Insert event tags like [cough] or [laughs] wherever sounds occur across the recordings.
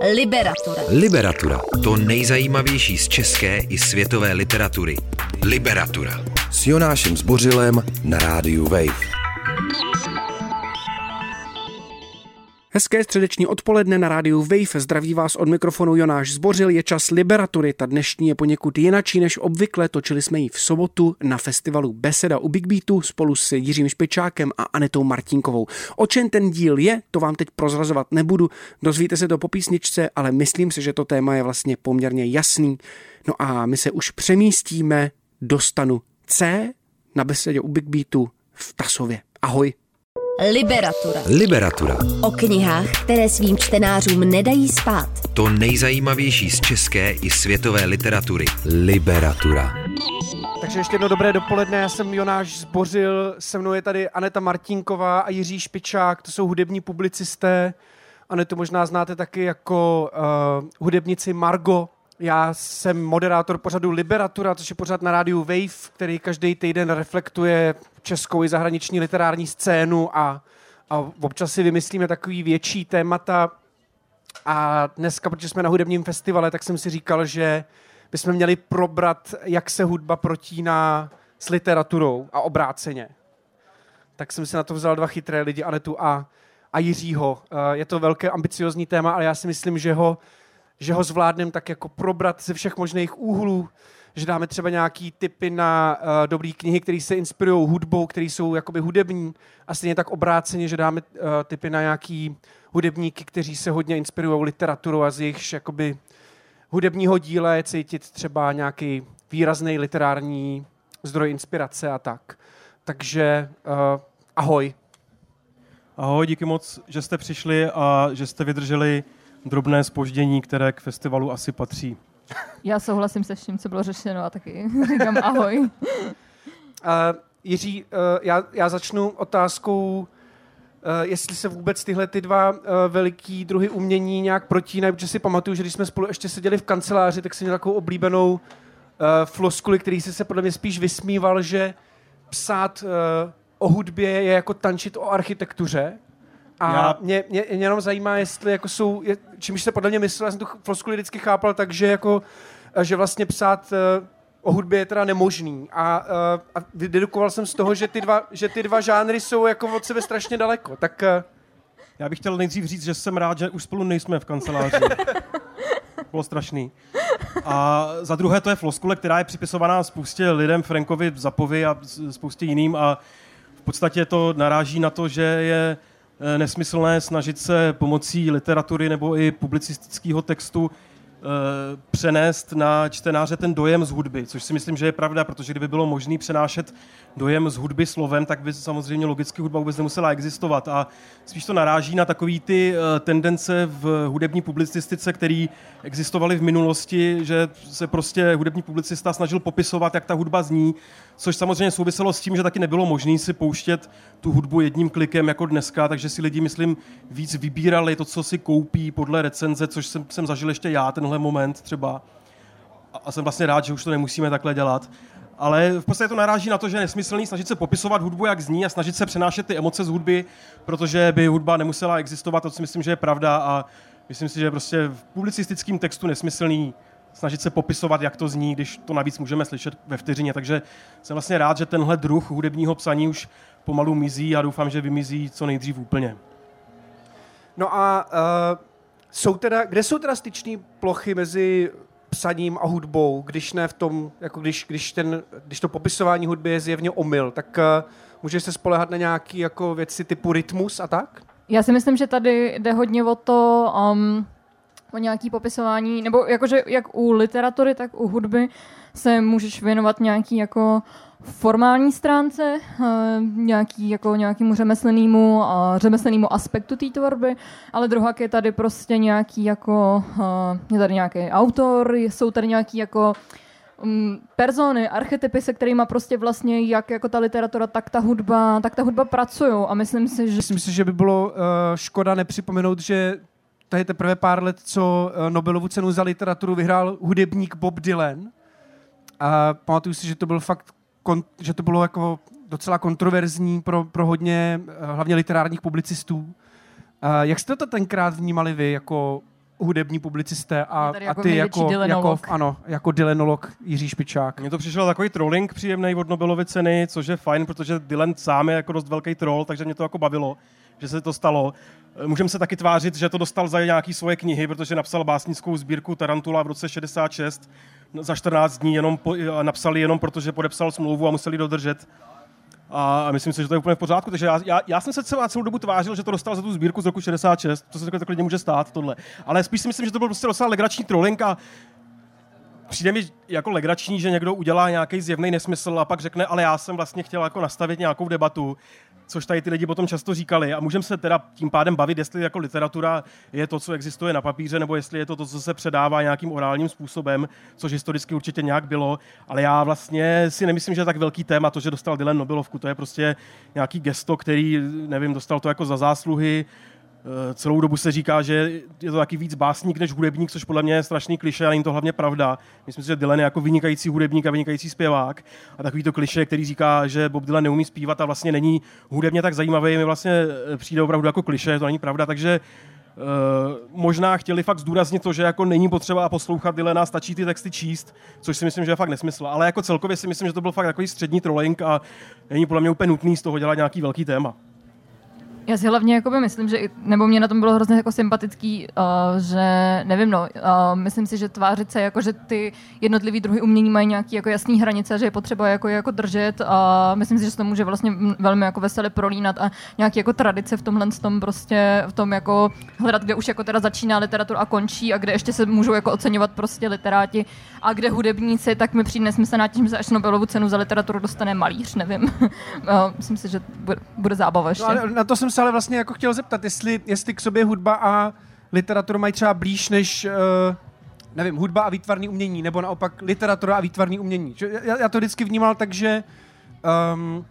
Liberatura. Liberatura. To nejzajímavější z české i světové literatury. Liberatura. S Jonášem Zbořilem na rádiu Wave. Hezké středeční odpoledne na rádiu Wave. Zdraví vás od mikrofonu Jonáš Zbořil. Je čas Liberatury. Ta dnešní je poněkud jinačí než obvykle. Točili jsme ji v sobotu na festivalu Beseda u Big Beatu spolu s Jiřím Špičákem a Anetou Martinkovou. O čem ten díl je, to vám teď prozrazovat nebudu. Dozvíte se to po písničce, ale myslím si, že to téma je vlastně poměrně jasný. No a my se už přemístíme do stanu C na Besedě u Big Beatu v Tasově. Ahoj. Liberatura. Liberatura. O knihách, které svým čtenářům nedají spát. To nejzajímavější z české i světové literatury. Liberatura. Takže ještě jedno dobré dopoledne, já jsem Jonáš Zbořil, se mnou je tady Aneta Martinková a Jiří Špičák, to jsou hudební publicisté. Anetu možná znáte taky jako uh, hudebnici Margo. Já jsem moderátor pořadu Liberatura, což je pořad na rádiu Wave, který každý týden reflektuje českou i zahraniční literární scénu a, a občas si vymyslíme takový větší témata. A dneska, protože jsme na hudebním festivale, tak jsem si říkal, že bychom měli probrat, jak se hudba protíná s literaturou a obráceně. Tak jsem si na to vzal dva chytré lidi, Anetu a, a Jiřího. Eh, Je to velké ambiciozní téma, ale já si myslím, že ho, že ho zvládneme tak jako probrat ze všech možných úhlů, že dáme třeba nějaký typy na uh, dobré knihy, které se inspirují hudbou, které jsou jakoby hudební a stejně tak obráceně, že dáme uh, typy na nějaký hudebníky, kteří se hodně inspirují literaturou a z jejich jakoby hudebního díle je cítit třeba nějaký výrazný literární zdroj inspirace a tak. Takže uh, ahoj. Ahoj, díky moc, že jste přišli a že jste vydrželi drobné spoždění, které k festivalu asi patří. [laughs] Já souhlasím se vším, co bylo řešeno a taky [laughs] říkám ahoj. [laughs] Uh, Jiří, uh, já, já začnu otázkou, uh, jestli se vůbec tyhle ty dva uh, veliký druhy umění nějak protínají, protože si pamatuju, že když jsme spolu ještě seděli v kanceláři, tak jsem měl takovou oblíbenou uh, floskuli, který si se podle mě spíš vysmíval, že psát uh, o hudbě je jako tančit o architektuře. A Já- mě, mě, mě jenom zajímá, jestli jako jsou, je, čímž se podle mě myslel, já jsem tu floskuli vždycky chápal tak, že jako, eh, že vlastně psát uh, o hudbě je teda nemožný. A, uh, a dedukoval jsem z toho, že ty, dva, že ty dva žánry jsou jako od sebe strašně daleko. Tak uh, Já bych chtěl nejdřív říct, že jsem rád, že už spolu nejsme v kanceláři. [laughs] Bylo strašný. A za druhé to je floskule, která je připisovaná spoustě lidem, Frankovi Zapovi a spoustě jiným a v podstatě to naráží na to, že je nesmyslné snažit se pomocí literatury nebo i publicistického textu přenést na čtenáře ten dojem z hudby, což si myslím, že je pravda, protože kdyby bylo možné přenášet dojem z hudby slovem, tak by samozřejmě logicky hudba vůbec nemusela existovat. A spíš to naráží na takové ty eh, tendence v hudební publicistice, které existovaly v minulosti, že se prostě hudební publicista snažil popisovat, jak ta hudba zní, což samozřejmě souviselo s tím, že taky nebylo možné si pouštět tu hudbu jedním klikem jako dneska, takže si lidi, myslím, víc vybírali to, co si koupí podle recenze, což jsem, jsem zažil ještě já, tenhle moment třeba. A, jsem vlastně rád, že už to nemusíme takhle dělat. Ale v podstatě to naráží na to, že je nesmyslný snažit se popisovat hudbu, jak zní a snažit se přenášet ty emoce z hudby, protože by hudba nemusela existovat, to si myslím, že je pravda a myslím si, že prostě v publicistickém textu nesmyslný snažit se popisovat, jak to zní, když to navíc můžeme slyšet ve vteřině. Takže jsem vlastně rád, že tenhle druh hudebního psaní už pomalu mizí a doufám, že vymizí co nejdřív úplně. No a uh, jsou teda, kde jsou teda styční plochy mezi psaním a hudbou, když ne v tom, jako když, když, ten, když to popisování hudby je zjevně omyl, tak uh, můžeš se spolehat na nějaké jako věci typu rytmus a tak? Já si myslím, že tady jde hodně o to, um, o nějaký popisování, nebo jakože jak u literatury, tak u hudby se můžeš věnovat nějaký jako formální stránce, uh, nějaký, jako nějakému řemeslnému, uh, řemeslnému aspektu té tvorby, ale druhá je tady prostě nějaký jako, uh, je tady nějaký autor, jsou tady nějaký jako um, persony, archetypy, se kterými prostě vlastně jak jako ta literatura, tak ta hudba, tak ta hudba pracují. A myslím si, že Myslím si, že by bylo škoda nepřipomenout, že to je teprve pár let, co uh, Nobelovu cenu za literaturu vyhrál hudebník Bob Dylan. A pamatuju si, že to byl fakt, kon, že to bylo jako docela kontroverzní pro, pro hodně, uh, hlavně literárních publicistů. Uh, jak jste to tenkrát vnímali vy, jako hudební publicisté a, tady a jako ty jako, jako, ano, jako dylanolog Jiří Špičák. Mně to přišel takový trolling příjemný od Nobelovy ceny, což je fajn, protože Dylan sám je jako dost velký troll, takže mě to jako bavilo, že se to stalo. Můžeme se taky tvářit, že to dostal za nějaký svoje knihy, protože napsal básnickou sbírku Tarantula v roce 66 za 14 dní, jenom po, napsali jenom protože podepsal smlouvu a museli dodržet. A myslím si, že to je úplně v pořádku. Takže já, já, já jsem se celou, celou dobu tvářil, že to dostal za tu sbírku z roku 66, to se takhle klidně může stát, tohle. Ale spíš si myslím, že to byl prostě docela legrační trolling a přijde mi jako legrační, že někdo udělá nějaký zjevný nesmysl a pak řekne, ale já jsem vlastně chtěl jako nastavit nějakou debatu, což tady ty lidi potom často říkali. A můžeme se teda tím pádem bavit, jestli jako literatura je to, co existuje na papíře, nebo jestli je to to, co se předává nějakým orálním způsobem, což historicky určitě nějak bylo. Ale já vlastně si nemyslím, že je tak velký téma to, že dostal Dylan Nobelovku. To je prostě nějaký gesto, který, nevím, dostal to jako za zásluhy. Eh, Celou dobu se říká, že je to taky víc básník než hudebník, což podle mě je strašný kliše a není to hlavně pravda. Myslím si, že Dylan je jako vynikající hudebník a vynikající zpěvák. A takový to kliše, který říká, že Bob Dylan neumí zpívat a vlastně není hudebně tak zajímavý, mi vlastně eh, přijde opravdu jako kliše, to není pravda, takže Uh, možná chtěli fakt zdůraznit to, že jako není potřeba poslouchat Dylana, stačí ty texty číst, což si myslím, že je fakt nesmysl. Ale jako celkově si myslím, že to byl fakt takový střední trolling a není podle mě úplně nutný z toho dělat nějaký velký téma. Já si hlavně jakoby myslím, že, nebo mě na tom bylo hrozně jako sympatický, uh, že nevím, no, uh, myslím si, že tvářit se jako, že ty jednotlivý druhy umění mají nějaký jako jasný hranice, že je potřeba jako, jako držet a myslím si, že se to může vlastně velmi jako veselé prolínat a nějaký jako tradice v tomhle tom prostě, v tom jako hledat, kde už jako teda začíná literatura a končí a kde ještě se můžou jako oceňovat prostě literáti a kde hudebníci, tak mi přijde nesmyslná tím, že až Nobelovu cenu za literaturu dostane malíř, nevím. [laughs] uh, myslím si, že bude, bude zábava ještě. No, ale na to jsem se ale vlastně jako chtěl zeptat, jestli, jestli k sobě hudba a literatura mají třeba blíž než, uh, nevím, hudba a výtvarný umění, nebo naopak literatura a výtvarný umění. Já, já to vždycky vnímal tak, že um,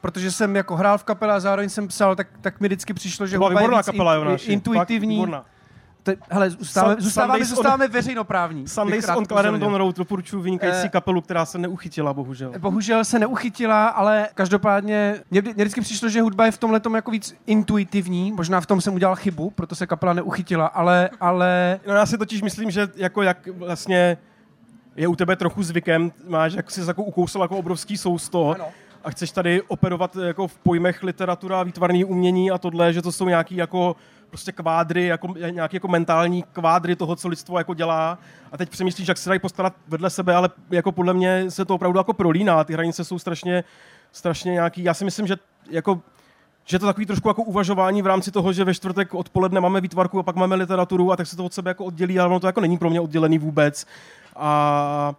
protože jsem jako hrál v kapele a zároveň jsem psal, tak, tak mi vždycky přišlo, že hudba je víc kapela, in- Jonáši. intuitivní. Fakt výborná. To, hele, zůstáváme, Sun- zůstáváme, Sundays on- zůstáváme veřejnoprávní. Sundays on Clarendon. Road doporučuji vynikající Eh, kapelu, která se neuchytila, bohužel. Bohužel se neuchytila, ale každopádně mě, mě vždycky přišlo, že hudba je v tomhle jako víc intuitivní. Možná v tom jsem udělal chybu, proto se kapela neuchytila, ale, ale No já si totiž myslím, že jako jak vlastně je u tebe trochu zvykem, máš, jak jsi jako ukousal jako obrovský sousto Ano. A chceš tady operovat jako v pojmech literatura, výtvarný umění a tohle, že to jsou nějaký jako prostě kvádry, jako, nějaký jako mentální kvádry toho, co lidstvo jako dělá. A teď přemýšlíš, jak se dají postarat vedle sebe, ale jako podle mě se to opravdu jako prolíná. Ty hranice jsou strašně, strašně nějaký. Já si myslím, že jako že to takový trošku jako uvažování v rámci toho, že ve čtvrtek odpoledne máme výtvarku a pak máme literaturu a tak se to od sebe jako oddělí, ale ono to jako není pro mě oddělený vůbec. A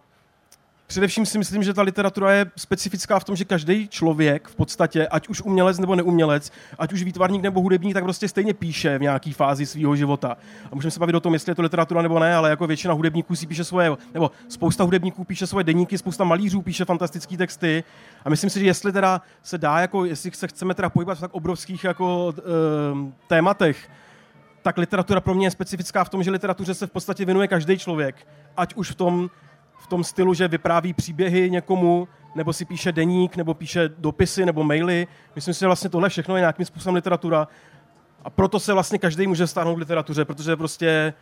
Především si myslím, že ta literatura je specifická v tom, že každý člověk v podstatě, ať už umělec nebo neumělec, ať už výtvarník nebo hudebník, tak prostě stejně píše v nějaké fázi svého života. A můžeme se bavit o tom, jestli je to literatura nebo ne, ale jako většina hudebníků si píše svoje, nebo spousta hudebníků píše svoje deníky, spousta malířů píše fantastické texty. A myslím si, že jestli teda se dá, jako, jestli se chceme teda pohybovat v tak obrovských jako, uh, tématech, tak literatura pro mě je specifická v tom, že literatuře se v podstatě věnuje každý člověk. Ať už v tom, v tom stylu, že vypráví příběhy někomu, nebo si píše deník, nebo píše dopisy, nebo maily. Myslím si, že vlastně tohle všechno je nějakým způsobem literatura. A proto se vlastně každý může stáhnout k literatuře, protože prostě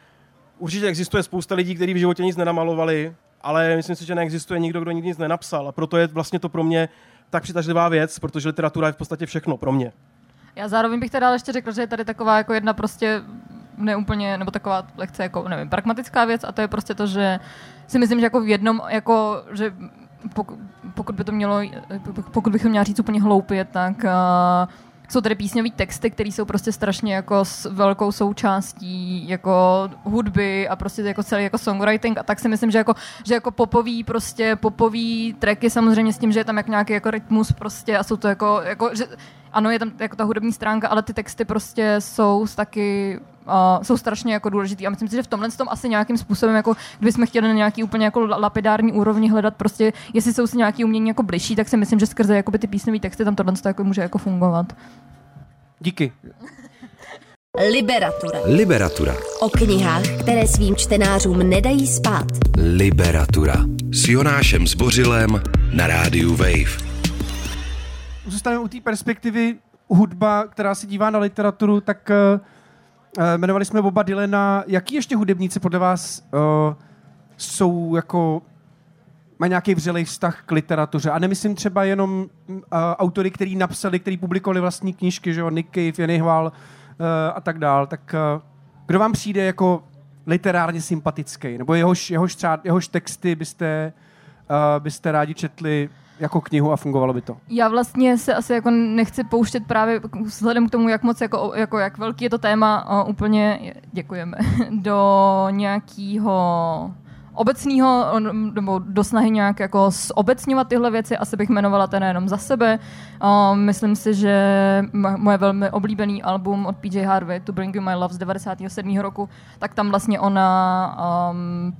určitě existuje spousta lidí, kteří v životě nic nenamalovali, ale myslím si, že neexistuje nikdo, kdo nikdy nic nenapsal. A proto je vlastně to pro mě tak přitažlivá věc, protože literatura je v podstatě všechno pro mě. Já zároveň bych teda ještě řekl, že je tady taková jako jedna prostě neúplně, nebo taková lehce jako, nevím, pragmatická věc a to je prostě to, že si myslím, že jako v jednom, jako, že pokud, pokud by to mělo, pokud bychom měla říct úplně hloupě, tak uh, jsou tady písňové texty, které jsou prostě strašně jako s velkou součástí jako hudby a prostě jako celý jako songwriting a tak si myslím, že jako, že jako popový prostě popový tracky samozřejmě s tím, že je tam jak nějaký jako rytmus prostě a jsou to jako, jako že, ano, je tam jako ta hudební stránka, ale ty texty prostě jsou taky uh, jsou strašně jako důležitý a myslím si, že v tomhle tom asi nějakým způsobem, jako kdybychom chtěli na nějaký úplně jako la- lapidární úrovni hledat prostě, jestli jsou si nějaký umění jako bližší, tak si myslím, že skrze jakoby ty písňové texty tam tohle jako může jako fungovat. díky. Liberatura. Liberatura. O knihách, které svým čtenářům nedají spát. Liberatura. S Jonášem Zbořilem na rádiu Wave. Zůstaneme u té perspektivy hudba, která se dívá na literaturu, tak eh, jmenovali jsme Boba Dylana. Jaký ještě hudebníci podle vás uh, jsou jako má nějaký vřelej vztah k literatuře. A nemyslím třeba jenom uh, autory, který napsali, který publikovali vlastní knížky, že jo, Nick Cave, Hval uh, a tak dál. Tak uh, kdo vám přijde jako literárně sympatický? Nebo jehož, jehož, třeba, jehož texty byste, uh, byste rádi četli jako knihu a fungovalo by to? Já vlastně se asi jako nechci pouštět právě vzhledem k tomu, jak moc, jako, jako jak velký je to téma, uh, úplně, děkujeme, [laughs] do nějakého obecného, nebo do snahy nějak jako zobecňovat tyhle věci, asi bych jmenovala ten jenom za sebe. Uh, myslím si, že moje velmi oblíbený album od PJ Harvey, To Bring You My Love z 97. roku, tak tam vlastně ona um,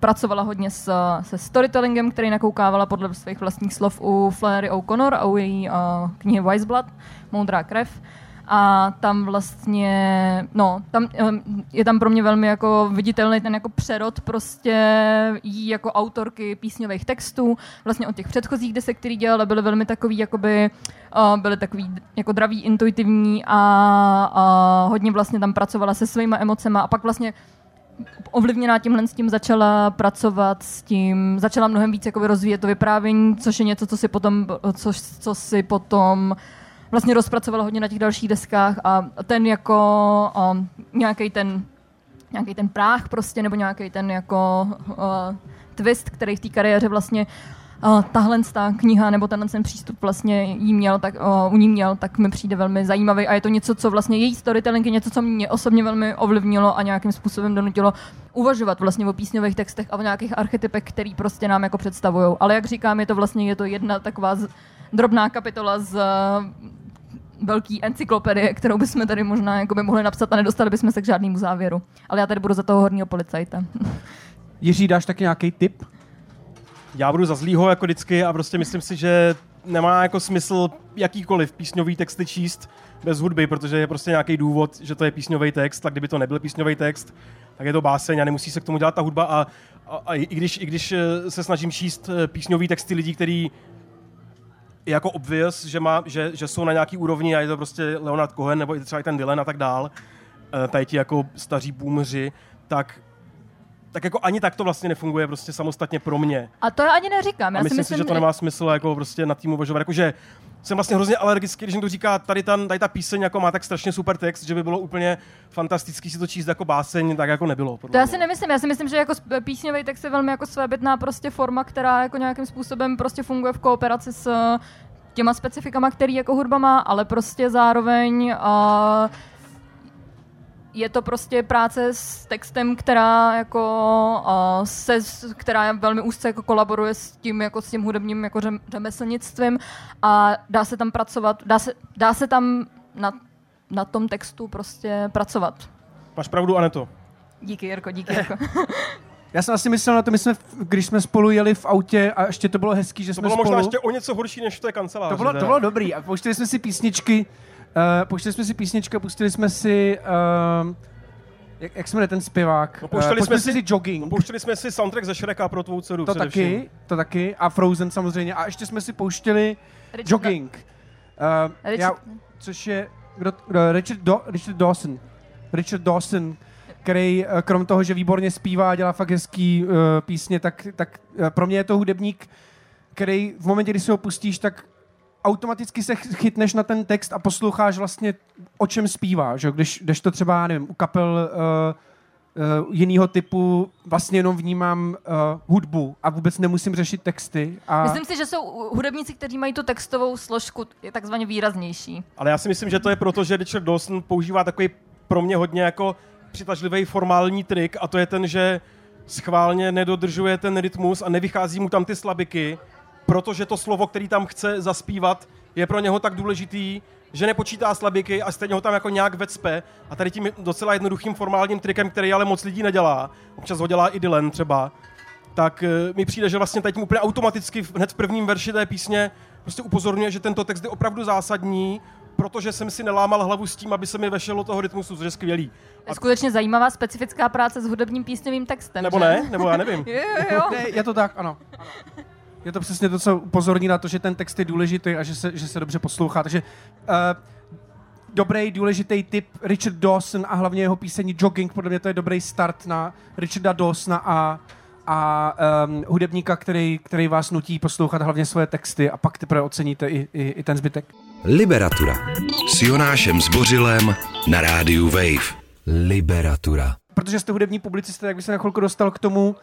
pracovala hodně s, se storytellingem, který nakoukávala podle svých vlastních slov u Flary O'Connor a u její uh, knihy Wise Blood, Moudrá krev. A tam vlastně, no, tam, je tam pro mě velmi jako viditelný ten jako přerod prostě jí jako autorky písňových textů, vlastně od těch předchozích desek, který dělala, byly velmi takový, jakoby, uh, byly takový jako draví, intuitivní a, a hodně vlastně tam pracovala se svýma emocema a pak vlastně ovlivněná tímhle s tím začala pracovat s tím, začala mnohem víc jakoby rozvíjet to vyprávění, což je něco, co si potom, co, co si potom vlastně rozpracovala hodně na těch dalších deskách a ten jako um, nějaký ten nějaký ten práh prostě, nebo nějaký ten jako uh, twist, který v té kariéře vlastně uh, tahle ta kniha nebo tenhle ten přístup vlastně jí měl, tak, u ní měl, tak mi přijde velmi zajímavý a je to něco, co vlastně její storytelling je něco, co mě osobně velmi ovlivnilo a nějakým způsobem donutilo uvažovat vlastně o písňových textech a o nějakých archetypech, který prostě nám jako představují. Ale jak říkám, je to vlastně je to jedna taková z, drobná kapitola z velký encyklopedie, kterou bychom tady možná jako by mohli napsat a nedostali bychom se k žádnému závěru. Ale já tady budu za toho horního policajta. [laughs] Jiří, dáš taky nějaký tip? Já budu za zlýho jako vždycky a prostě myslím si, že nemá jako smysl jakýkoliv písňový texty číst bez hudby, protože je prostě nějaký důvod, že to je písňový text, tak kdyby to nebyl písňový text, tak je to báseň a nemusí se k tomu dělat ta hudba a, a, a i, když, i když eh, se snažím číst eh, písňový texty lidí, který jako obvious, že, má, že, že jsou na nějaký úrovni a je to prostě Leonard Cohen nebo třeba i ten Dylan a tak dál, eh, tady ti jako staří boomři, tak tak jako ani tak to vlastně nefunguje prostě samostatně pro mě. A to já ani neříkám. Já a myslím, si myslím, si, že to nemá smysl jako prostě nad tím uvažovat. Jakože jsem vlastně hrozně alergický, když někdo říká, tady, ta, tady ta píseň jako má tak strašně super text, že by bylo úplně fantastický si to číst jako báseň, tak jako nebylo. To já si nemyslím, já si myslím, že jako písňový text je velmi jako svébytná prostě forma, která jako nějakým způsobem prostě funguje v kooperaci s těma specifikama, který jako hudba má, ale prostě zároveň uh, je to prostě práce s textem, která jako uh, se, která velmi úzce jako kolaboruje s tím jako s tím hudebním jako řemeslnictvím a dá se tam pracovat, dá se, dá se tam na, na tom textu prostě pracovat. Máš pravdu, Aneto. Díky, Jirko, díky, Jirko. [laughs] Já jsem asi myslel na to, my jsme, když jsme spolu jeli v autě a ještě to bylo hezký, že to jsme bylo spolu... možná ještě o něco horší, než to je kancelář. To bylo, to bylo dobrý a pouštili jsme si písničky, uh, pouštili jsme si písničky a pustili jsme si... Uh, jak, jak se jmenuje ten zpěvák? No, pouštěli uh, jsme si, si jogging. Pouštěli jsme si soundtrack ze Shreka pro tvou dceru. To taky, to taky. A Frozen samozřejmě. A ještě jsme si pouštěli Richard jogging. Uh, Richard. Já, což je kdo, kdo, Richard, Do, Richard Dawson. Richard Dawson, který krom toho, že výborně zpívá a dělá fakt hezký uh, písně, tak, tak uh, pro mě je to hudebník, který v momentě, kdy si ho pustíš, tak automaticky se chytneš na ten text a posloucháš vlastně, o čem zpívá, že? Když, když to třeba, nevím, u kapel uh, uh, jiného typu vlastně jenom vnímám uh, hudbu a vůbec nemusím řešit texty. A... Myslím si, že jsou hudebníci, kteří mají tu textovou složku je takzvaně výraznější. Ale já si myslím, že to je proto, že Richard Dawson používá takový pro mě hodně jako přitažlivý formální trik a to je ten, že schválně nedodržuje ten rytmus a nevychází mu tam ty slabiky, protože to slovo, který tam chce zaspívat, je pro něho tak důležitý, že nepočítá slabiky a stejně ho tam jako nějak vecpe. A tady tím docela jednoduchým formálním trikem, který ale moc lidí nedělá, občas ho dělá i Dylan třeba, tak uh, mi přijde, že vlastně tady tím úplně automaticky hned v prvním verši té písně prostě upozorňuje, že tento text je opravdu zásadní, protože jsem si nelámal hlavu s tím, aby se mi vešelo toho rytmusu, což je skvělý. A... Skutečně zajímavá specifická práce s hudebním písňovým textem. Nebo že? ne? Nebo já nevím. [laughs] jo, jo, jo. Ne, je to tak, ano. Je to přesně to, co upozorní na to, že ten text je důležitý a že se, že se dobře poslouchá. Takže uh, dobrý, důležitý tip Richard Dawson a hlavně jeho písení Jogging, podle mě to je dobrý start na Richarda Dawsona a a um, hudebníka, který, který vás nutí poslouchat hlavně svoje texty a pak teprve oceníte i, i, i ten zbytek. Liberatura. S Jonášem Zbořilem na rádiu Wave. Liberatura. Protože jste hudební publicista, jak by se na chvilku dostal k tomu,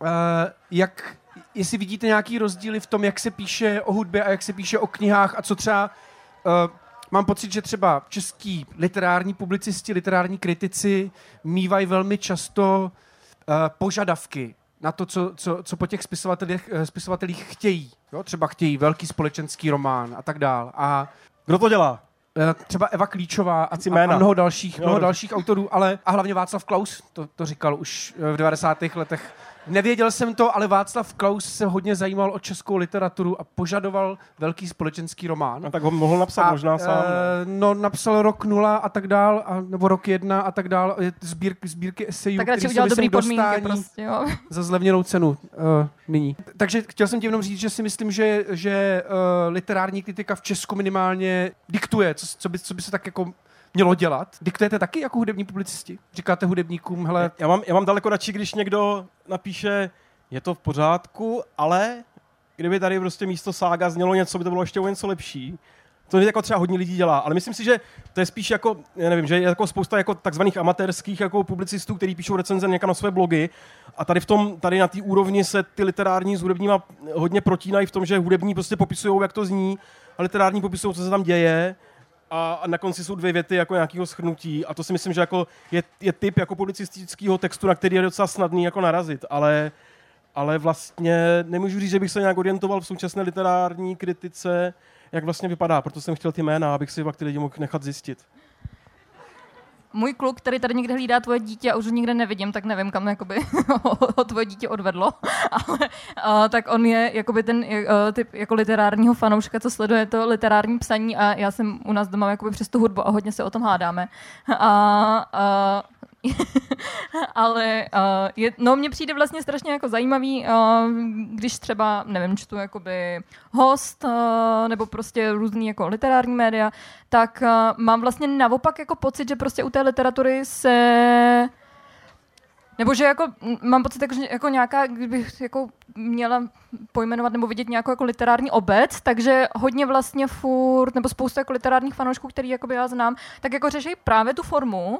uh, jak, jestli vidíte nějaký rozdíly v tom, jak se píše o hudbě a jak se píše o knihách a co třeba uh, mám pocit, že třeba český literární publicisti, literární kritici mývají velmi často uh, požadavky na to, co, co, co po těch spisovatelích, eh, spisovatelích chtějí. Jo? Třeba chtějí velký společenský román a tak dál. A Kdo to dělá? třeba Eva Klíčová a, a, a mnoho dalších, mnoho dalších autorů, ale a hlavně Václav Klaus to, to říkal už v 90. letech. Nevěděl jsem to, ale Václav Klaus se hodně zajímal o českou literaturu a požadoval velký společenský román. No, tak ho mohl napsat a, možná sám. eh, no, napsal rok nula a tak dál, a, nebo rok jedna a tak dál. Je Sbírky, sbírky esejů, Tak radši který udělal jsou, myslím, dobrý podmínky dostání prostě, jo. [laughs] za zlevněnou cenu uh, nyní. Takže chtěl jsem ti jenom říct, že si myslím, že, že uh, literární kritika v Česku minimálně diktuje, co, co, by, co by se tak jako mělo dělat. Diktujete taky jako hudební publicisti? Říkáte hudebníkům, hele, Já mám, já mám daleko radši, když někdo napíše, je to v pořádku, ale kdyby tady prostě místo sága znělo něco, by to bylo ještě o něco lepší. To jako třeba hodně lidí dělá, ale myslím si, že to je spíš jako, já nevím, že je jako spousta jako takzvaných amatérských jako publicistů, kteří píšou recenze někam na své blogy a tady v tom, tady na té úrovni se ty literární s hudebníma hodně protínají v tom, že hudební prostě popisují, jak to zní a literární popisují, co se tam děje a na konci jsou dvě věty jako nějakého schrnutí a to si myslím, že jako je, je typ jako publicistického textu, na který je docela snadný jako narazit, ale, ale vlastně nemůžu říct, že bych se nějak orientoval v současné literární kritice, jak vlastně vypadá, proto jsem chtěl ty jména, abych si pak ty lidi mohl nechat zjistit. Můj kluk, který tady někde hlídá tvoje dítě a už ho nikde nevidím, tak nevím, kam jakoby [laughs] ho tvoje dítě odvedlo, [laughs] ale uh, tak on je jakoby ten uh, typ jako literárního fanouška, co sleduje to literární psaní a já jsem u nás doma jakoby přes tu hudbu a hodně se o tom hádáme. A, uh, [laughs] ale uh, je, no, mně přijde vlastně strašně jako zajímavý, uh, když třeba, nevím, čtu jakoby host uh, nebo prostě různý jako literární média, tak uh, mám vlastně naopak jako pocit, že prostě u té literatury se nebo že jako, mám pocit, jako, že jako nějaká, kdybych jako měla pojmenovat nebo vidět nějakou jako literární obec, takže hodně vlastně furt, nebo spousta jako literárních fanoušků, který jakoby já znám, tak jako řeší právě tu formu,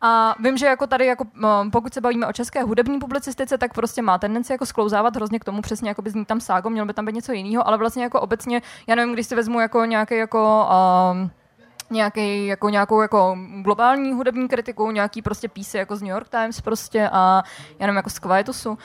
a vím, že jako tady, jako, pokud se bavíme o české hudební publicistice, tak prostě má tendenci jako sklouzávat hrozně k tomu přesně, jako by zní tam ságo, mělo by tam být něco jiného, ale vlastně jako obecně, já nevím, když si vezmu jako nějaký jako um, nějaký, jako nějakou jako globální hudební kritiku, nějaký prostě písy jako z New York Times prostě a já nevím, jako z Quietusu,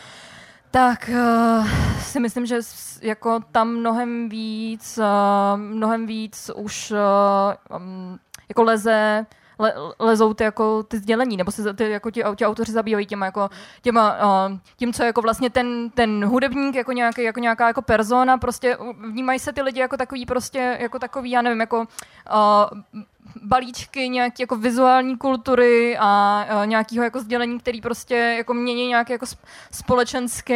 tak uh, si myslím, že jako tam mnohem víc, uh, mnohem víc už uh, um, jako leze le, lezou ty, jako, ty sdělení, nebo se ty, jako ti, ti autoři zabývají těma, jako, těma, uh, tím, co jako vlastně ten, ten hudebník, jako, nějaký, jako nějaká jako persona, prostě vnímají se ty lidi jako takový prostě, jako takový, já nevím, jako uh, balíčky nějaký jako vizuální kultury a uh, nějakého jako sdělení, který prostě jako mění nějaký jako sp- společenský,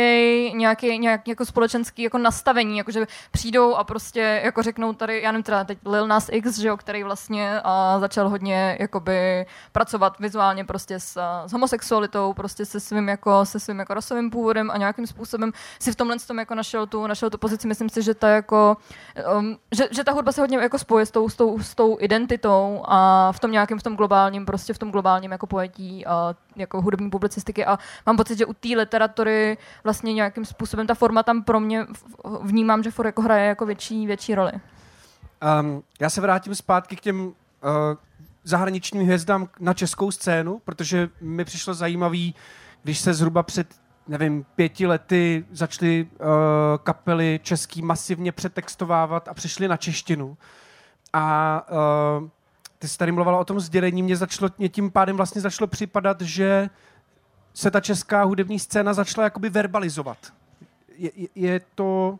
nějaký, nějaký jako společenský jako nastavení, jakože přijdou a prostě jako řeknou tady, já nevím teda teď Lil Nas X, že jo, který vlastně uh, začal hodně jakoby pracovat vizuálně prostě s, uh, s homosexualitou, prostě se svým jako, se svým jako rasovým původem a nějakým způsobem si v tomhle tom jako našel tu, našel tu pozici, myslím si, že ta jako, um, že, že ta hudba se hodně jako spoje s tou, s tou, s tou identitou a v tom nějakém, v tom globálním, prostě v tom globálním jako pojetí a jako hudební publicistiky a mám pocit, že u té literatury vlastně nějakým způsobem ta forma tam pro mě vnímám, že furt jako hraje jako větší, větší roli. Um, já se vrátím zpátky k těm uh, zahraničním hvězdám na českou scénu, protože mi přišlo zajímavý, když se zhruba před nevím, pěti lety začaly uh, kapely český masivně přetextovávat a přišly na češtinu. A uh, ty jsi tady mluvila o tom sdělení, mě, začalo, mě tím pádem vlastně začalo připadat, že se ta česká hudební scéna začala jakoby verbalizovat. Je, je, je to...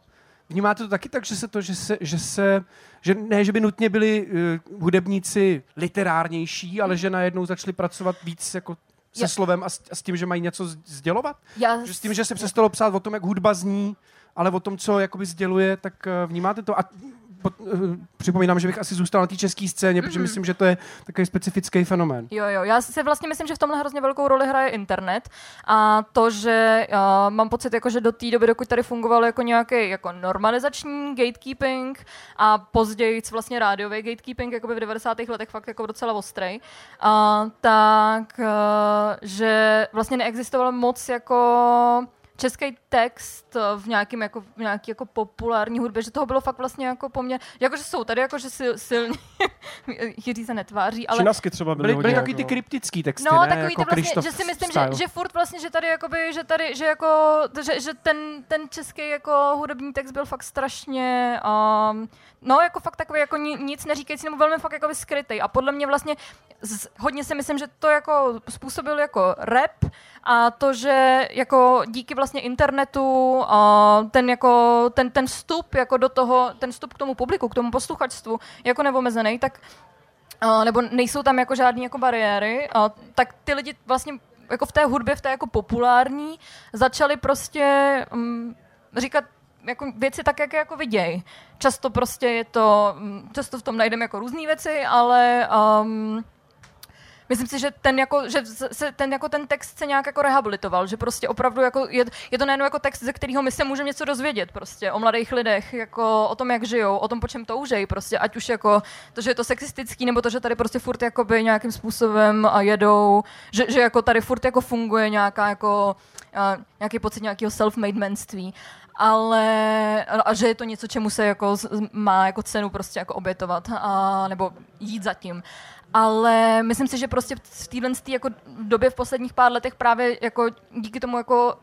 Vnímáte to taky tak, že se to, že se, že se že ne, že by nutně byli uh, hudebníci literárnější, ale že najednou začali pracovat víc jako se Já- slovem a s, a s tím, že mají něco sdělovat? Já Že s tím, že se přestalo psát o tom, jak hudba zní, ale o tom, co jakoby sděluje, tak uh, vnímáte to? A uh, připomínám, že bych asi zůstal na té české scéně, protože myslím, že to je takový specifický fenomén. Jo, jo, já si vlastně myslím, že v tomhle hrozně velkou roli hraje internet a to, že uh, mám pocit, jako, že do té doby, dokud tady fungoval jako nějaký jako normalizační gatekeeping a později vlastně rádiový gatekeeping, jako v 90. letech fakt jako docela ostrý, uh, tak uh, že vlastně neexistovalo moc jako český text v nějakým jako, v nějaký jako populární hudbě, že toho bylo fakt vlastně jako poměr, jakože jsou tady jakože sil, silně, [laughs] Jiří se netváří, ale... Činasky třeba byly, Byly, byly takový jako- ty kryptický texty, No, ne? takový jako to vlastně, Krištof že si myslím, style. že, že furt vlastně, že tady jakoby, že tady, že jako, že, že ten, ten český jako hudební text byl fakt strašně, um, no jako fakt takový jako ni, nic neříkající, nebo velmi fakt jako skrytý. A podle mě vlastně z, hodně si myslím, že to jako způsobil jako rap a to, že jako díky vlastně internetu ten jako ten, ten vstup jako do toho, ten vstup k tomu publiku, k tomu posluchačstvu jako neomezený, tak nebo nejsou tam jako žádné jako bariéry, tak ty lidi vlastně jako v té hudbě, v té jako populární, začali prostě um, říkat jako věci tak, jak je jako viděj. Často prostě je to, mm, často v tom najdeme jako různé věci, ale um, Myslím si, že ten, jako, že se ten, jako ten text se nějak jako rehabilitoval, že prostě opravdu jako je, je to nejen jako text, ze kterého my se můžeme něco dozvědět prostě o mladých lidech, jako o tom, jak žijou, o tom, po čem toužejí, prostě ať už jako to, že je to sexistický, nebo to, že tady prostě furt jakoby nějakým způsobem a jedou, že, že jako tady furt jako funguje nějaká jako uh, nějaký pocit nějakého self-made manství ale a že je to něco, čemu se jako má jako cenu prostě jako obětovat a, nebo jít za tím. Ale myslím si, že prostě v téhle jako době v posledních pár letech právě jako díky tomu jako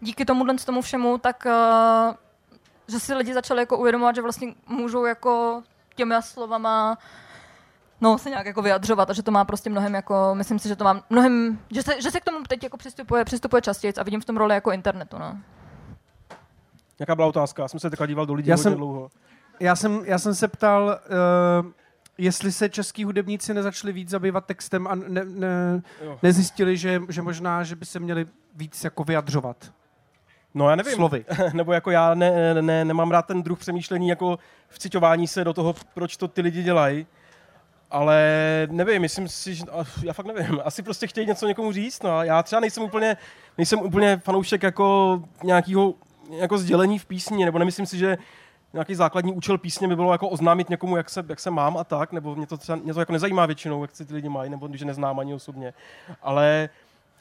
díky tomuhle tomu všemu, tak uh, že si lidi začali jako uvědomovat, že vlastně můžou jako těmi slovama no, se nějak jako vyjadřovat a že to má prostě mnohem jako, myslím si, že to má mnohem, že se, že se k tomu teď jako přistupuje, přistupuje častěji a vidím v tom roli jako internetu, no. Jaká byla otázka? Já jsem se teďka díval do lidí Já hodně jsem- dlouho. Já jsem, já jsem se ptal, uh, jestli se český hudebníci nezačali víc zabývat textem a ne, ne, Jo. nezjistili, že, že možná, že by se měli víc jako vyjadřovat No já nevím. slovy. [laughs] Nebo jako já ne, ne, ne, nemám rád ten druh přemýšlení jako vciťování se do toho, proč to ty lidi dělají. Ale nevím, myslím si, že já fakt nevím. [laughs] Asi prostě chtějí něco někomu říct. No a já třeba nejsem úplně, nejsem úplně fanoušek jako nějakého jako sdělení v písni, nebo nemyslím si, že nějaký základní účel písně by bylo jako oznámit někomu, jak se, jak se mám a tak, nebo mě to třeba mě to jako nezajímá většinou, jak se ty lidi mají, nebo když neznám ani osobně. Ale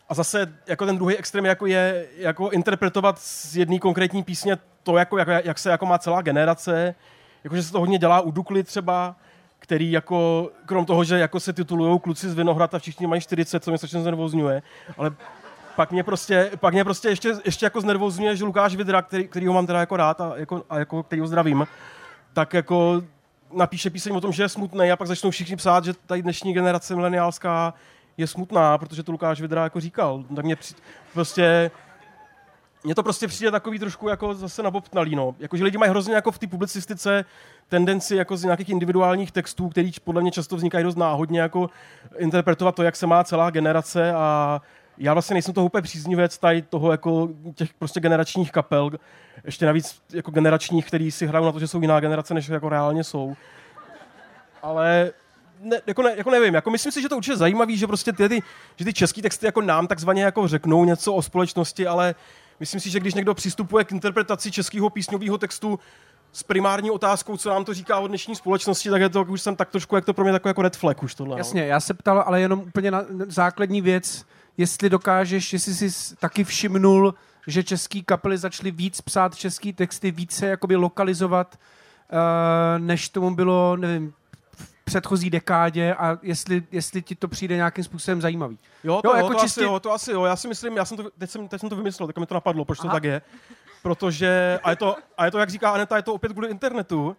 a zase jako ten druhý extrém jako je jako interpretovat z jedné konkrétní písně to, jako, jak, jak se jako má celá generace, jakože se to hodně dělá u Dukly třeba, který jako, krom toho, že jako se titulují kluci z Vinohrad a všichni mají 40, co mě strašně znervozňuje, ale pak mě prostě, pak mě prostě ještě, ještě jako znervozňuje, že Lukáš Vidra, který, který ho mám teda jako rád a, jako, a jako, který ho zdravím, tak jako napíše píseň o tom, že je smutný a pak začnou všichni psát, že tady dnešní generace mileniálská je smutná, protože to Lukáš Vidra jako říkal. Tak mě při, prostě mně to prostě přijde takový trošku jako zase nabobtnalý, no. Jakože lidi mají hrozně jako v té publicistice tendenci jako z nějakých individuálních textů, který podle mě často vznikají dost náhodně, jako interpretovat to, jak se má celá generace a já vlastně nejsem toho úplně příznivec tady toho jako těch prostě generačních kapel, ještě navíc jako generačních, který si hrajou na to, že jsou jiná generace, než jako reálně jsou. Ale ne, jako, ne, jako nevím, jako myslím si, že to určitě zajímavý, že prostě ty, ty, že ty český texty jako nám takzvaně jako řeknou něco o společnosti, ale myslím si, že když někdo přistupuje k interpretaci českého písňového textu s primární otázkou, co nám to říká o dnešní společnosti, tak je to už jsem tak trošku, jak to pro mě takový jako red flag už tohle. no. Jasně, já se ptal, ale jenom úplně na základní věc, jestli dokážeš, jestli jsi taky všimnul, že český kapely začaly víc psát český texty, více jakoby lokalizovat, uh, než tomu bylo, nevím, v předchozí dekádě a jestli, jestli ti to přijde nějakým způsobem zajímavý. Jo, to, Jo, jako to, čistě- asi, jo, to asi jo. Já si myslím, já jsem to, teď, jsem, teď jsem to vymyslel, tak mi to napadlo, proč to Aha. tak je. Protože, a je, to, a je to, jak říká Aneta, je to opět kvůli internetu.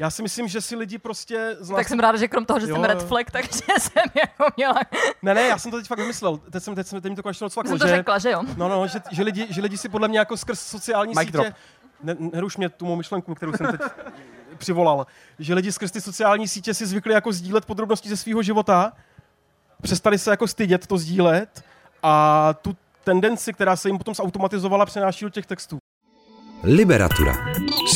Já si myslím, že si lidi prostě z nás... Tak jsem ráda, že krom toho, že Jo, jsem red flag, takže [laughs] jsem jako měla, Ne, ne, já jsem to teď fakt vymyslel. Teď, jsem, teď, jsem, teď mi to konečně jsem odsvaklo, to že, řekla, že jo? no, no, že, že, lidi, že lidi si podle mě jako skrz sociální Mic sítě... drop. Ne, neruš mě tu mou myšlenku, kterou jsem teď přivolal. Že lidi skrz ty sociální sítě si zvykli jako sdílet podrobnosti ze svého života, přestali se jako stydět to sdílet a tu tendenci, která se jim potom zautomatizovala, přenáší do těch textů. Liberatura.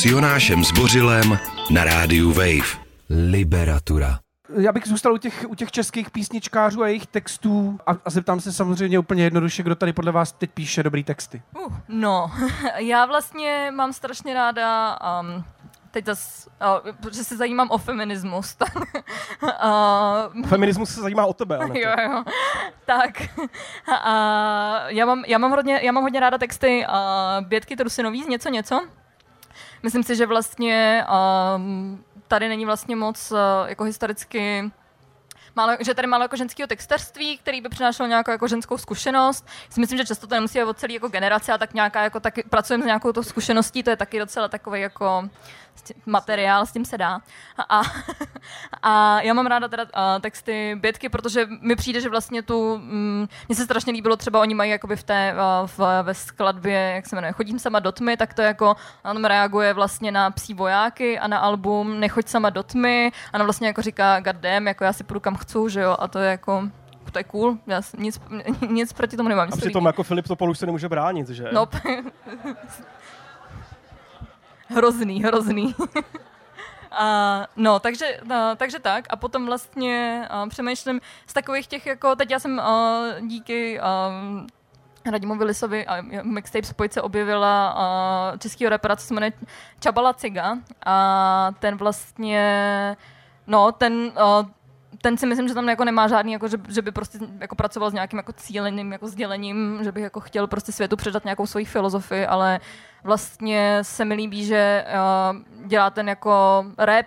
S Jonášem Zbořilem Na rádiu Wave. Liberatura. Já bych zůstal u těch, u těch českých písničkářů a jejich textů a, a zeptám se samozřejmě úplně jednoduše, kdo tady podle vás teď píše dobrý texty. Uh, no, [laughs] já vlastně mám strašně ráda, um, teď zas, uh, protože se zajímám o feminismus, tak, [laughs] uh, Feminismus se zajímá o tebe, ale [laughs] jo, jo. Tak. A já, mám, já, mám hodně, já mám hodně ráda texty uh, Bětky Trusinový z něco něco. Myslím si, že vlastně um, tady není vlastně moc uh, jako historicky málo, že tady málo jako ženského texterství, který by přinášel nějakou jako ženskou zkušenost. Si myslím, že často to nemusí být od celé jako generace, a tak nějaká jako taky pracujeme s nějakou to zkušeností, to je taky docela takový jako materiál, s tím se dá. A, a já mám ráda teda uh, texty Bětky, protože mi přijde, že vlastně tu, mm, mně se strašně líbilo, třeba oni mají jakoby v té, v, ve skladbě, jak se jmenuje, Chodím sama do tmy, tak to jako, on reaguje vlastně na psí vojáky a na album Nechoď sama do tmy, a on vlastně jako říká damn, jako já si půjdu kam chci, že jo, a to je jako, to je cool, já nic, nic proti tomu nemám. A přitom jako Filip Topol už se nemůže bránit, že? No, [laughs] hrozný, hrozný. [laughs] A, no, takže, no, takže tak. A potom vlastně a, přemýšlím z takových těch, jako teď já jsem a, díky a, Radimovi Lisovi a mixtape Spojce objevila a, českýho repera, co se jmenuje Čabala Ciga. A ten vlastně, no, ten, a, ten si myslím, že tam jako nemá žádný, jako, že, že by prostě jako pracoval s nějakým jako cíleným jako sdělením, že bych jako chtěl prostě světu předat nějakou svoji filozofii, ale vlastně se mi líbí, že uh, dělá ten jako rap,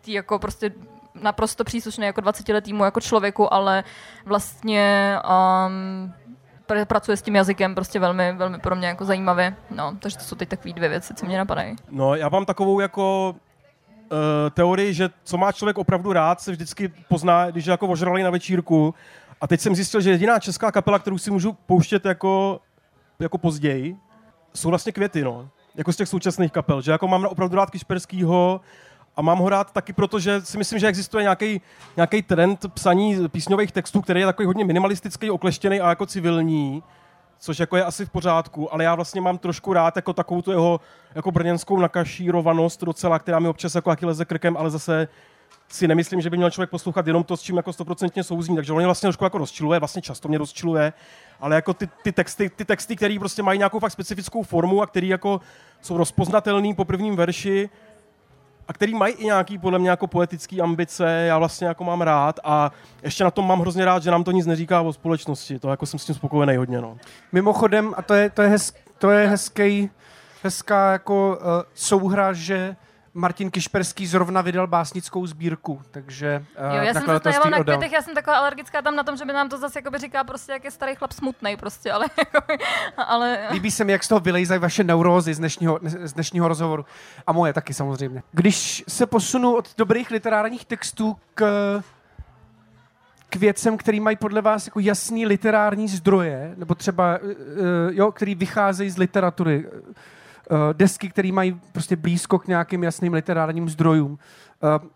tý jako prostě naprosto příslušný jako 20 letýmu jako člověku, ale vlastně um, pr- pracuje s tím jazykem prostě velmi, velmi pro mě jako zajímavě. No, takže to jsou teď takové dvě věci, co mě napadají. No, já mám takovou jako uh, teorii, že co má člověk opravdu rád, se vždycky pozná, když je jako ožralý na večírku. A teď jsem zjistil, že jediná česká kapela, kterou si můžu pouštět jako, jako později, jsou vlastně květy, no. Jako z těch současných kapel, že jako mám opravdu rád Kišperskýho a mám ho rád taky proto, že si myslím, že existuje nějaký, trend psaní písňových textů, který je takový hodně minimalistický, okleštěný a jako civilní, což jako je asi v pořádku, ale já vlastně mám trošku rád jako takovou tu jeho jako brněnskou nakašírovanost docela, která mi občas jako leze krkem, ale zase si nemyslím, že by měl člověk poslouchat jenom to, s čím jako stoprocentně souzní, takže on vlastně trošku jako rozčiluje, vlastně často mě rozčiluje, ale jako ty, ty texty, ty texty, které prostě mají nějakou fakt specifickou formu a které jako jsou rozpoznatelné po prvním verši, a který mají i nějaký podle mě jako poetický ambice, já vlastně jako mám rád a ještě na tom mám hrozně rád, že nám to nic neříká o společnosti, to jako jsem s tím spokojený hodně, no. Mimochodem, a to je, to je, hez, to je hezký, hezká jako uh, souhra, že Martin Kišperský zrovna vydal básnickou sbírku, takže uh, jo, já jsem to já mám na květech, já jsem taková alergická tam na tom, že by nám to zase jakoby říká prostě, jak je starý chlap smutný prostě, ale, [laughs] ale... Líbí se mi, jak z toho vylejzají vaše neurózy z dnešního, z dnešního rozhovoru. A moje taky samozřejmě. Když se posunu od dobrých literárních textů k k věcem, který mají podle vás jako jasný literární zdroje, nebo třeba, uh, jo, který vycházejí z literatury, desky, které mají prostě blízko k nějakým jasným literárním zdrojům. Uh,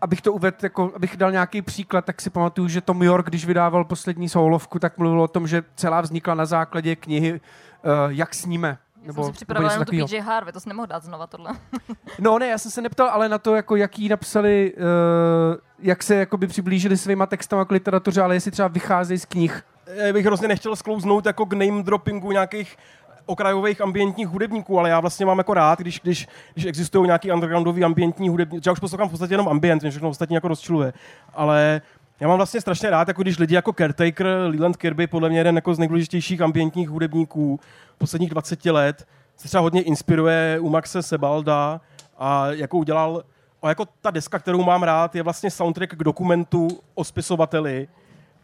abych to uvedl, jako, abych dal nějaký příklad, tak si pamatuju, že Tom York, když vydával poslední soulovku, tak mluvil o tom, že celá vznikla na základě knihy uh, Jak sníme. Nebo, jsem si připravila jenom tu PJ Harvey, to jsem nemohl dát znova tohle. [laughs] no ne, já jsem se neptal, ale na to, jako jaký napsali, uh, jak se jakoby přiblížili svýma textama k literatuře, ale jestli třeba vycházejí z knih. Já bych hrozně nechtěl sklouznout jako k name droppingu nějakých okrajových ambientních hudebníků, ale já vlastně mám jako rád, když, když, když existují nějaký undergroundový ambientní hudebník. Já už poslouchám v podstatě jenom ambient, mě všechno ostatní jako rozčiluje. Ale já mám vlastně strašně rád, jako když lidi jako Caretaker, Leland Kirby, podle mě jeden jako z nejdůležitějších ambientních hudebníků posledních 20 let, se třeba hodně inspiruje u Maxe Sebalda a jako udělal, a jako ta deska, kterou mám rád, je vlastně soundtrack k dokumentu o spisovateli,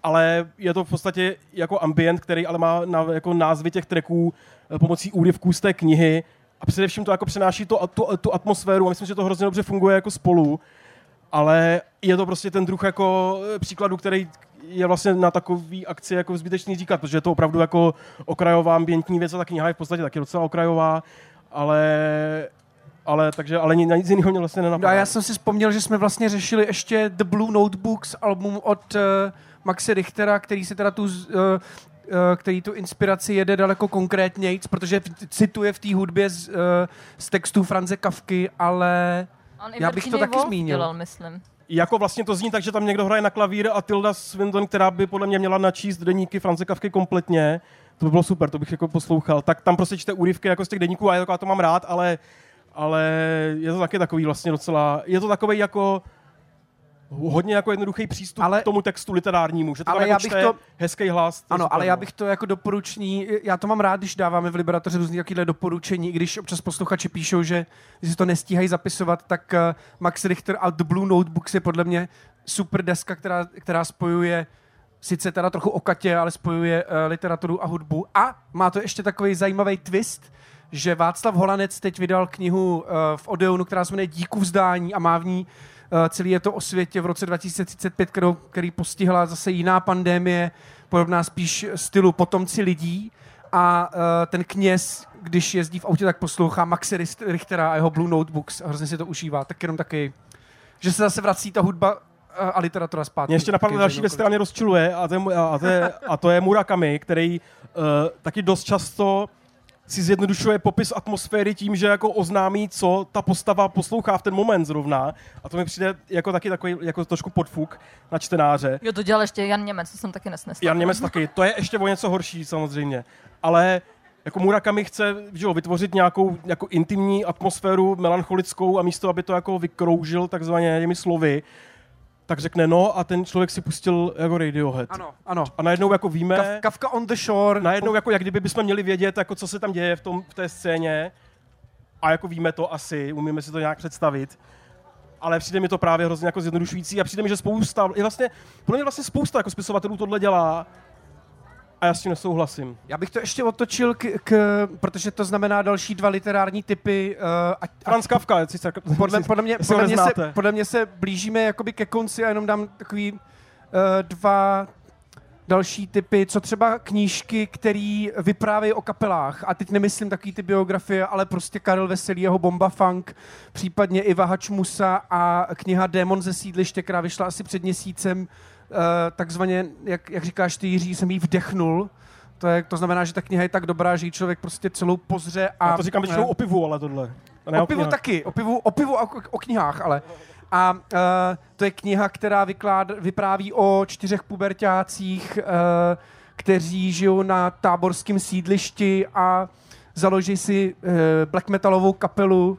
ale je to v podstatě jako ambient, který ale má na, jako názvy těch tracků eh, pomocí úryvků z té knihy. A především to jako přenáší to, tu, tu atmosféru a myslím, že to hrozně dobře funguje jako spolu, ale je to prostě ten druh jako eh, příkladu, který je vlastně na takový akci jako zbytečný říkat, protože je to opravdu jako okrajová ambientní věc a ta kniha je v podstatě taky docela okrajová, ale ale takže ale na nic jiného mě vlastně nenapadá. No a já jsem si vzpomněl, že jsme vlastně řešili ještě The Blue Notebooks album od uh, Maxe Richtera, který se teda tu uh, eh, který tu inspiraci jede daleko konkrétnějc, protože cituje v té hudbě z, z textů Franze Kafky, ale On Já bych to taky zmínil. Dělal, myslím. Jako vlastně to zní tak, že tam někdo hraje na klavír a Tilda Swinton, která by podle mě měla načíst deníky Franze Kafky kompletně, to by bylo super, to bych jako poslouchal. Tak tam prostě čte úryvky jako z těch deníků a já to, já to mám rád, ale, ale je to taky takový vlastně docela, je to takový jako hodně jako jednoduchý přístup Ale- k tomu textu literárnímu, že to ale tam já jako bych čte to- hezký hlas. Ano, ale já no. bych to jako doporučení, já to mám rád, když dáváme v Liberatoře různý takovýhle doporučení, i když občas posluchači píšou, že si to nestíhají zapisovat, tak uh, Max Richter a The Blue Notebooks je podle mě super deska, která, která spojuje sice teda trochu okatě, ale spojuje uh, literaturu a hudbu. A má to ještě takový zajímavý twist, že Václav Holanec teď vydal knihu uh, v Odeonu, která se jmenuje Díku vzdání a má v ní uh, celý je to o světě v roce 2035, kterou, který postihla zase jiná pandémie, podobná spíš stylu potomci lidí. A uh, ten kněz, když jezdí v autě, tak poslouchá Maxe Richtera a jeho Blue Notebooks a hrozně si to užívá. Tak jenom taky, že se zase vrací ta hudba uh, a literatura zpátky. Mě ještě napadla Taky další věc, která mě rozčiluje, a to je, a to je, a to je Murakami, který uh, taky dost často si zjednodušuje popis atmosféry tím, že jako oznámí, co ta postava poslouchá v ten moment zrovna. A to mi přijde jako taky takový jako trošku podfuk na čtenáře. Jo, to dělal ještě Jan Němec, to jsem taky nesnesla. Jan Němec taky, to je ještě o něco horší samozřejmě. Ale jako Murakami chce že jo, vytvořit nějakou jako intimní atmosféru melancholickou a místo, aby to jako vykroužil takzvaně těmi slovy, tak řekne no a ten člověk si pustil jako Radiohead. Ano, ano. A najednou jako víme, Kav, Kafka on the Shore. najednou jako jak kdyby bychom měli vědět, jako co se tam děje v, tom, v té scéně a jako víme to asi, umíme si to nějak představit. Ale přijde mi to právě hrozně jako zjednodušující a přijde mi, že spousta, je vlastně, podle mě vlastně spousta jako spisovatelů tohle dělá a já s tím nesouhlasím. Já bych to ještě otočil, k, k, protože to znamená další dva literární typy. Uh, Franz Kafka, jestli se, podle, podle, mě, podle, mě se, podle mě se blížíme jakoby ke konci a jenom dám takový uh, dva další typy, co třeba knížky, které vyprávějí o kapelách. A teď nemyslím takový ty biografie, ale prostě Karel Veselý, jeho Bomba Funk, případně Iva Hačmusa a kniha Démon ze sídliště, která vyšla asi před měsícem, takzvaně, jak, jak říkáš ty Jiří, jsem jí vdechnul. To, je, to znamená, že ta kniha je tak dobrá, že ji člověk prostě celou pozře a... Já to říkám většinou o pivu, ale tohle. Ne O pivu knihách. taky, o pivu, o pivu a o, o knihách, ale. A uh, to je kniha, která vyklád, vypráví o čtyřech pubertácích, uh, kteří žijou na táborském sídlišti a založí si uh, black metalovou kapelu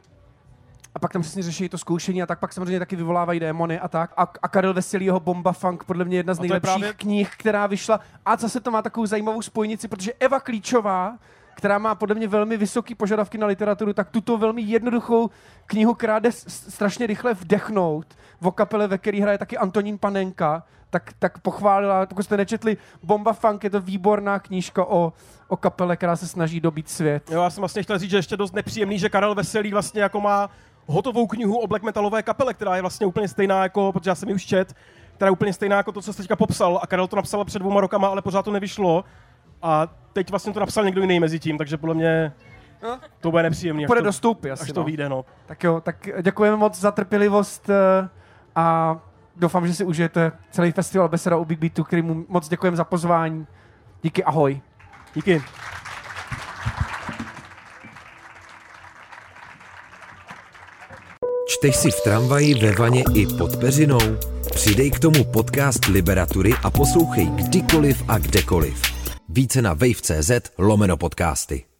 a pak tam přesně řeší to zkoušení a tak pak samozřejmě taky vyvolávají démony a tak. A, a Karel Veselýho Bomba Funk, podle mě jedna z nejlepších právě- knih, která vyšla. A zase to má takovou zajímavou spojnici, protože Eva Klíčová, která má podle mě velmi vysoké požadavky na literaturu, tak tuto velmi jednoduchou knihu, která jde strašně rychle vdechnout, v kapele, ve který hraje taky Antonín Panenka, tak, tak pochválila, pokud jste nečetli Bomba Funk, je to výborná knížka o, o kapele, která se snaží dobít svět. Jo, já jsem vlastně chtěl říct, že ještě dost nepříjemný, že Karel Veselý vlastně jako má hotovou knihu o black metalové kapele, která je vlastně úplně stejná jako, protože já jsem ji už čet, která je úplně stejná jako to, co jste teďka popsal a Karel to napsal před dvouma rokama, ale pořád to nevyšlo a teď vlastně to napsal někdo jiný mezi tím, takže podle mě No. to bude nepříjemný, až Půjde to, do stoupy asi, až to no. vyjde, no. Tak jo, tak děkujeme moc za trpělivost eh, a doufám, že si užijete celý festival Beseda u Big Beatu, který mu moc děkujeme za pozvání. Díky, ahoj. Díky. Čteš si v tramvaji, ve vaně i pod peřinou? Přidej k tomu podcast Liberatury a poslouchej kdykoliv a kdekoliv. Více na wave.cz lomeno podcasty.